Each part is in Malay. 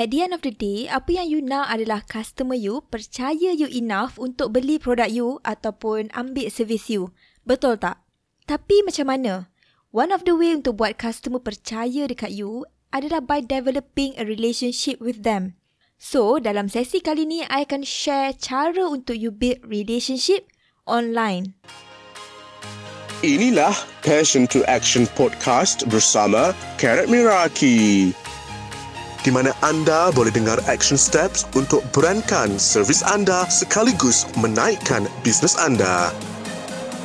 At the end of the day, apa yang you nak adalah customer you percaya you enough untuk beli produk you ataupun ambil servis you. Betul tak? Tapi macam mana? One of the way untuk buat customer percaya dekat you adalah by developing a relationship with them. So, dalam sesi kali ni, I akan share cara untuk you build relationship online. Inilah Passion to Action Podcast bersama Karat Miraki di mana anda boleh dengar action steps untuk berankan servis anda sekaligus menaikkan bisnes anda.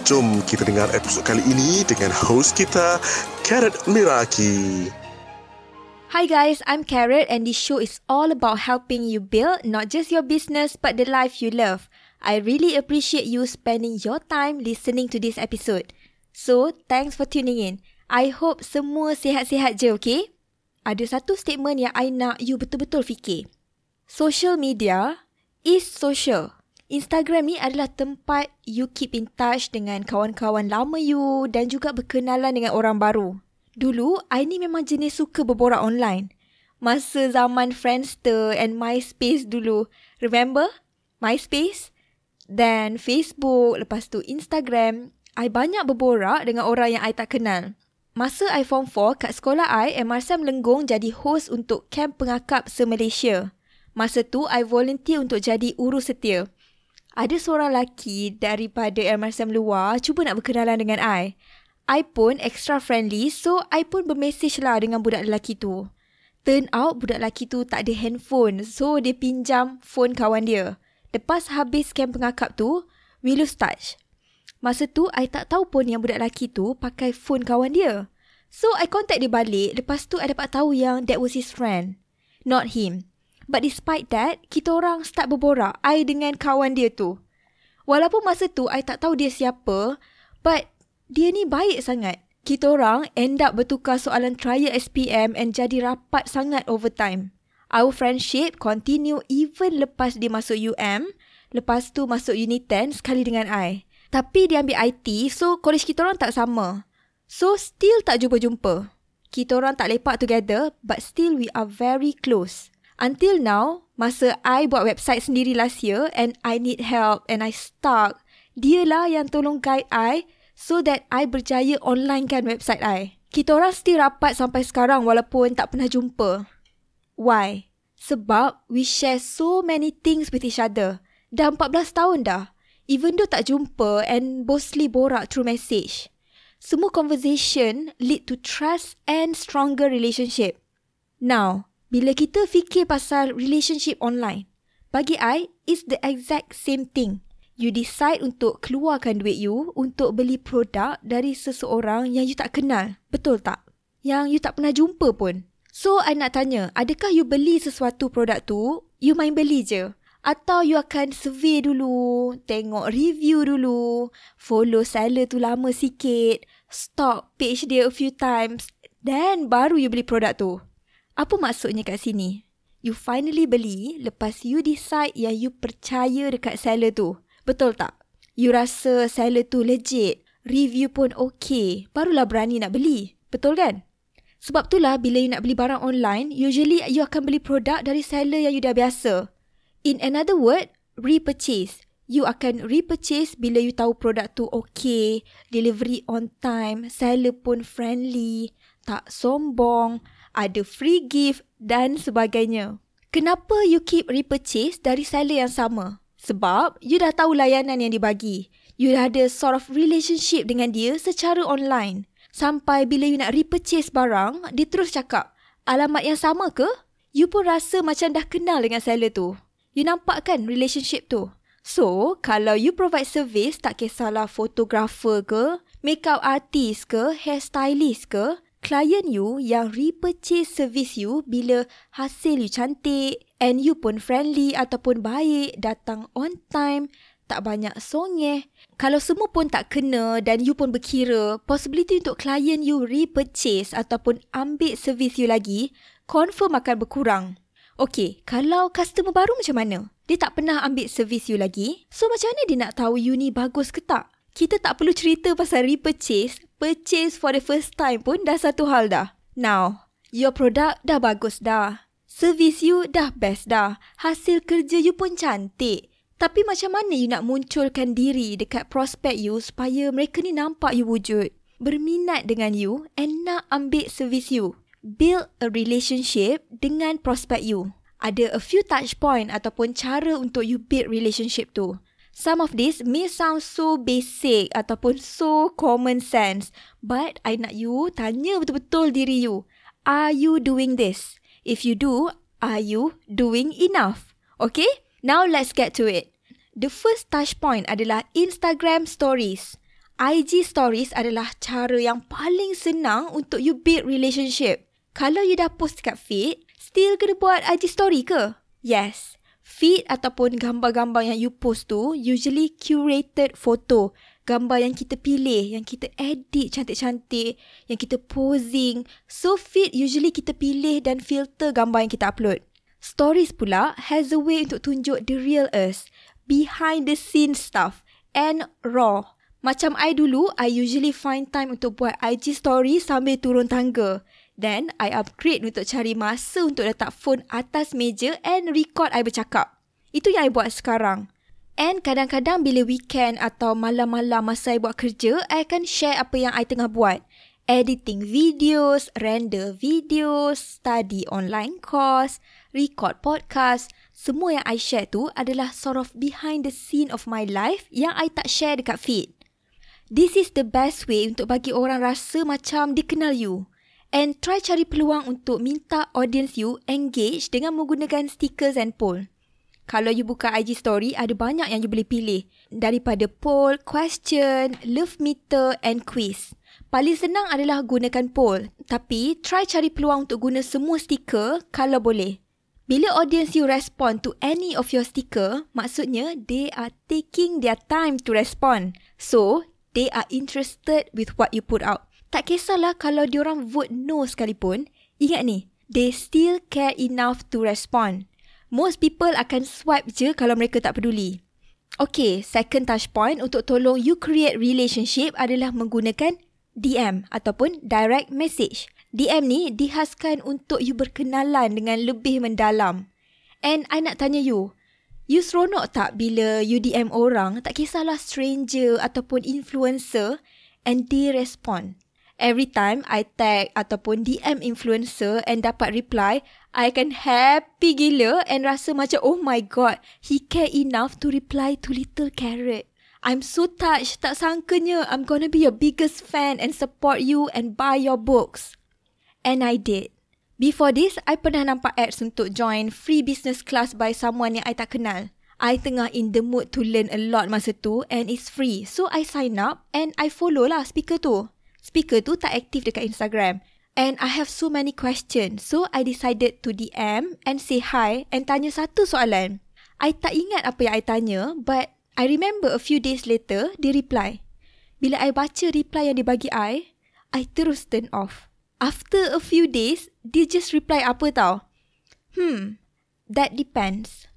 Jom kita dengar episod kali ini dengan host kita, Karat Miraki. Hi guys, I'm Carrot and this show is all about helping you build not just your business but the life you love. I really appreciate you spending your time listening to this episode. So, thanks for tuning in. I hope semua sihat-sihat je, okay? Ada satu statement yang I nak you betul-betul fikir. Social media is social. Instagram ni adalah tempat you keep in touch dengan kawan-kawan lama you dan juga berkenalan dengan orang baru. Dulu, I ni memang jenis suka berborak online. Masa zaman Friendster and MySpace dulu. Remember? MySpace? Then Facebook, lepas tu Instagram. I banyak berborak dengan orang yang I tak kenal. Masa I Form 4, kat sekolah I, MRSM Lenggong jadi host untuk camp pengakap se-Malaysia. Masa tu, I volunteer untuk jadi urus setia. Ada seorang lelaki daripada MRSM luar cuba nak berkenalan dengan I. I pun extra friendly, so I pun bermesej lah dengan budak lelaki tu. Turn out budak lelaki tu tak ada handphone, so dia pinjam phone kawan dia. Lepas habis camp pengakap tu, we lose touch. Masa tu, I tak tahu pun yang budak lelaki tu pakai phone kawan dia. So, I contact dia balik. Lepas tu, I dapat tahu yang that was his friend. Not him. But despite that, kita orang start berborak. I dengan kawan dia tu. Walaupun masa tu, I tak tahu dia siapa. But, dia ni baik sangat. Kita orang end up bertukar soalan trial SPM and jadi rapat sangat over time. Our friendship continue even lepas dia masuk UM. Lepas tu masuk Unit 10 sekali dengan I. Tapi dia ambil IT, so college kita orang tak sama. So still tak jumpa-jumpa. Kita orang tak lepak together, but still we are very close. Until now, masa I buat website sendiri last year and I need help and I stuck, dialah yang tolong guide I so that I berjaya online kan website I. Kita orang still rapat sampai sekarang walaupun tak pernah jumpa. Why? Sebab we share so many things with each other. Dah 14 tahun dah even though tak jumpa and mostly borak through message. Semua conversation lead to trust and stronger relationship. Now, bila kita fikir pasal relationship online, bagi I, it's the exact same thing. You decide untuk keluarkan duit you untuk beli produk dari seseorang yang you tak kenal. Betul tak? Yang you tak pernah jumpa pun. So, I nak tanya, adakah you beli sesuatu produk tu, you main beli je? Atau you akan survey dulu, tengok review dulu, follow seller tu lama sikit, stalk page dia a few times, then baru you beli produk tu. Apa maksudnya kat sini? You finally beli lepas you decide yang you percaya dekat seller tu. Betul tak? You rasa seller tu legit, review pun okay, barulah berani nak beli. Betul kan? Sebab itulah bila you nak beli barang online, usually you akan beli produk dari seller yang you dah biasa. In another word, repurchase. You akan repurchase bila you tahu produk tu okay, delivery on time, seller pun friendly, tak sombong, ada free gift dan sebagainya. Kenapa you keep repurchase dari seller yang sama? Sebab you dah tahu layanan yang dibagi. You dah ada sort of relationship dengan dia secara online. Sampai bila you nak repurchase barang, dia terus cakap, alamat yang sama ke? You pun rasa macam dah kenal dengan seller tu. You nampak kan relationship tu? So, kalau you provide service, tak kisahlah fotografer ke, makeup artist ke, hairstylist ke, klien you yang repurchase service you bila hasil you cantik and you pun friendly ataupun baik, datang on time, tak banyak songeh. Kalau semua pun tak kena dan you pun berkira possibility untuk klien you repurchase ataupun ambil service you lagi, confirm akan berkurang. Okay, kalau customer baru macam mana? Dia tak pernah ambil servis you lagi. So macam mana dia nak tahu you ni bagus ke tak? Kita tak perlu cerita pasal repurchase. Purchase for the first time pun dah satu hal dah. Now, your product dah bagus dah. Servis you dah best dah. Hasil kerja you pun cantik. Tapi macam mana you nak munculkan diri dekat prospek you supaya mereka ni nampak you wujud, berminat dengan you and nak ambil servis you? Build a relationship dengan prospek you. Ada a few touch point ataupun cara untuk you build relationship tu. Some of this may sound so basic ataupun so common sense. But I nak you tanya betul-betul diri you. Are you doing this? If you do, are you doing enough? Okay? Now let's get to it. The first touch point adalah Instagram Stories. IG Stories adalah cara yang paling senang untuk you build relationship. Kalau you dah post dekat feed, still kena buat IG Story ke? Yes feed ataupun gambar-gambar yang you post tu usually curated photo. Gambar yang kita pilih, yang kita edit cantik-cantik, yang kita posing. So feed usually kita pilih dan filter gambar yang kita upload. Stories pula has a way untuk tunjuk the real us, behind the scene stuff and raw. Macam I dulu, I usually find time untuk buat IG story sambil turun tangga. Then, I upgrade untuk cari masa untuk letak phone atas meja and record I bercakap. Itu yang I buat sekarang. And kadang-kadang bila weekend atau malam-malam masa I buat kerja, I akan share apa yang I tengah buat. Editing videos, render videos, study online course, record podcast. Semua yang I share tu adalah sort of behind the scene of my life yang I tak share dekat feed. This is the best way untuk bagi orang rasa macam dikenal you. And try cari peluang untuk minta audience you engage dengan menggunakan stickers and poll. Kalau you buka IG story, ada banyak yang you boleh pilih. Daripada poll, question, love meter and quiz. Paling senang adalah gunakan poll. Tapi, try cari peluang untuk guna semua stiker kalau boleh. Bila audience you respond to any of your sticker, maksudnya they are taking their time to respond. So, they are interested with what you put out. Tak kisahlah kalau diorang vote no sekalipun, ingat ni, they still care enough to respond. Most people akan swipe je kalau mereka tak peduli. Okay, second touch point untuk tolong you create relationship adalah menggunakan DM ataupun direct message. DM ni dihaskan untuk you berkenalan dengan lebih mendalam. And I nak tanya you, you seronok tak bila you DM orang, tak kisahlah stranger ataupun influencer and they respond? Every time I tag ataupun DM influencer and dapat reply, I akan happy gila and rasa macam oh my god, he care enough to reply to little carrot. I'm so touched, tak sangkanya I'm gonna be your biggest fan and support you and buy your books. And I did. Before this, I pernah nampak ads untuk join free business class by someone yang I tak kenal. I tengah in the mood to learn a lot masa tu and it's free. So I sign up and I follow lah speaker tu speaker tu tak aktif dekat Instagram. And I have so many questions. So I decided to DM and say hi and tanya satu soalan. I tak ingat apa yang I tanya but I remember a few days later dia reply. Bila I baca reply yang dia bagi I, I terus turn off. After a few days, dia just reply apa tau? Hmm, that depends.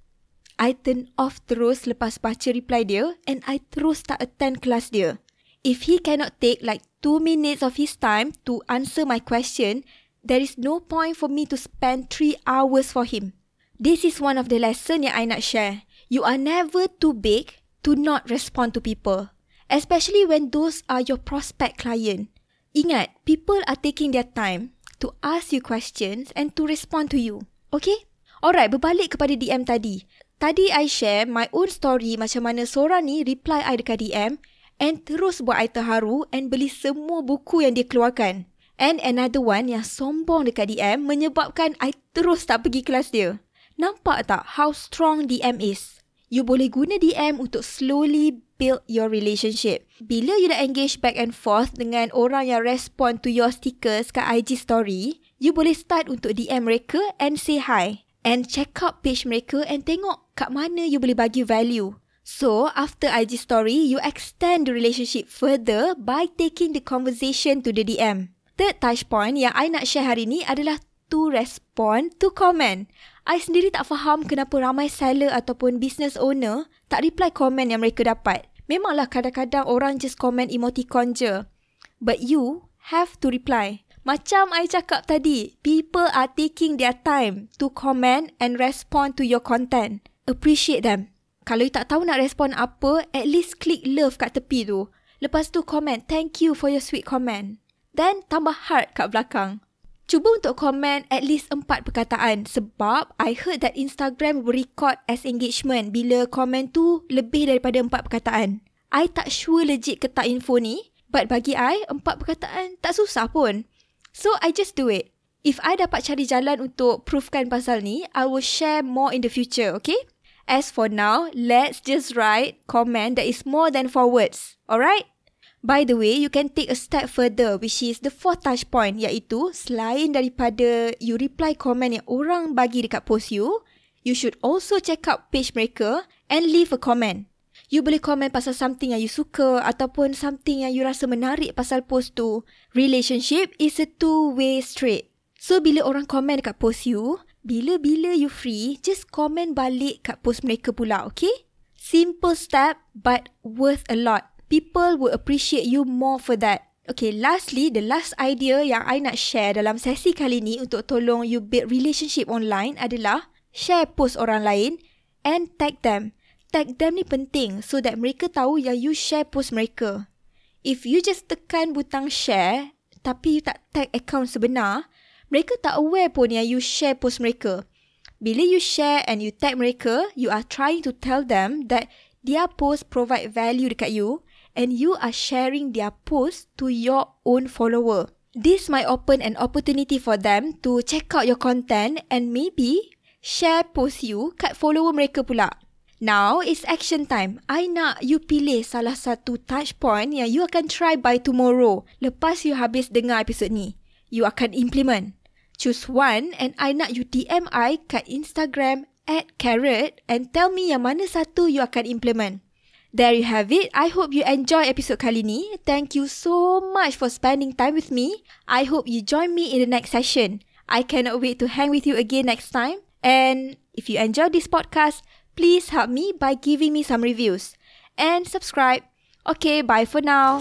I turn off terus lepas baca reply dia and I terus tak attend kelas dia. If he cannot take like two minutes of his time to answer my question, there is no point for me to spend three hours for him. This is one of the lesson yang I nak share. You are never too big to not respond to people. Especially when those are your prospect client. Ingat, people are taking their time to ask you questions and to respond to you. Okay? Alright, berbalik kepada DM tadi. Tadi I share my own story macam mana seorang ni reply I dekat DM and terus buat I terharu and beli semua buku yang dia keluarkan. And another one yang sombong dekat DM menyebabkan I terus tak pergi kelas dia. Nampak tak how strong DM is? You boleh guna DM untuk slowly build your relationship. Bila you dah engage back and forth dengan orang yang respond to your stickers kat IG story, you boleh start untuk DM mereka and say hi. And check out page mereka and tengok kat mana you boleh bagi value. So, after IG story, you extend the relationship further by taking the conversation to the DM. Third touch point yang I nak share hari ni adalah to respond to comment. I sendiri tak faham kenapa ramai seller ataupun business owner tak reply komen yang mereka dapat. Memanglah kadang-kadang orang just komen emoticon je. But you have to reply. Macam I cakap tadi, people are taking their time to comment and respond to your content. Appreciate them. Kalau you tak tahu nak respond apa, at least click love kat tepi tu. Lepas tu comment, thank you for your sweet comment. Then tambah heart kat belakang. Cuba untuk komen at least empat perkataan sebab I heard that Instagram record as engagement bila komen tu lebih daripada empat perkataan. I tak sure legit ke tak info ni but bagi I empat perkataan tak susah pun. So I just do it. If I dapat cari jalan untuk proofkan pasal ni, I will share more in the future, okay? As for now, let's just write comment that is more than four words. Alright? By the way, you can take a step further which is the fourth touch point iaitu selain daripada you reply comment yang orang bagi dekat post you, you should also check out page mereka and leave a comment. You boleh komen pasal something yang you suka ataupun something yang you rasa menarik pasal post tu. Relationship is a two-way street. So, bila orang komen dekat post you, bila-bila you free, just komen balik kat post mereka pula, okay? Simple step but worth a lot. People will appreciate you more for that. Okay, lastly, the last idea yang I nak share dalam sesi kali ni untuk tolong you build relationship online adalah share post orang lain and tag them tag them ni penting so that mereka tahu yang you share post mereka. If you just tekan butang share tapi you tak tag account sebenar, mereka tak aware pun yang you share post mereka. Bila you share and you tag mereka, you are trying to tell them that their post provide value dekat you and you are sharing their post to your own follower. This might open an opportunity for them to check out your content and maybe share post you kat follower mereka pula. Now, it's action time. I nak you pilih salah satu touch point yang you akan try by tomorrow. Lepas you habis dengar episod ni. You akan implement. Choose one and I nak you DM I kat Instagram at carrot and tell me yang mana satu you akan implement. There you have it. I hope you enjoy episod kali ni. Thank you so much for spending time with me. I hope you join me in the next session. I cannot wait to hang with you again next time. And if you enjoy this podcast, please help me by giving me some reviews and subscribe. Okay, bye for now.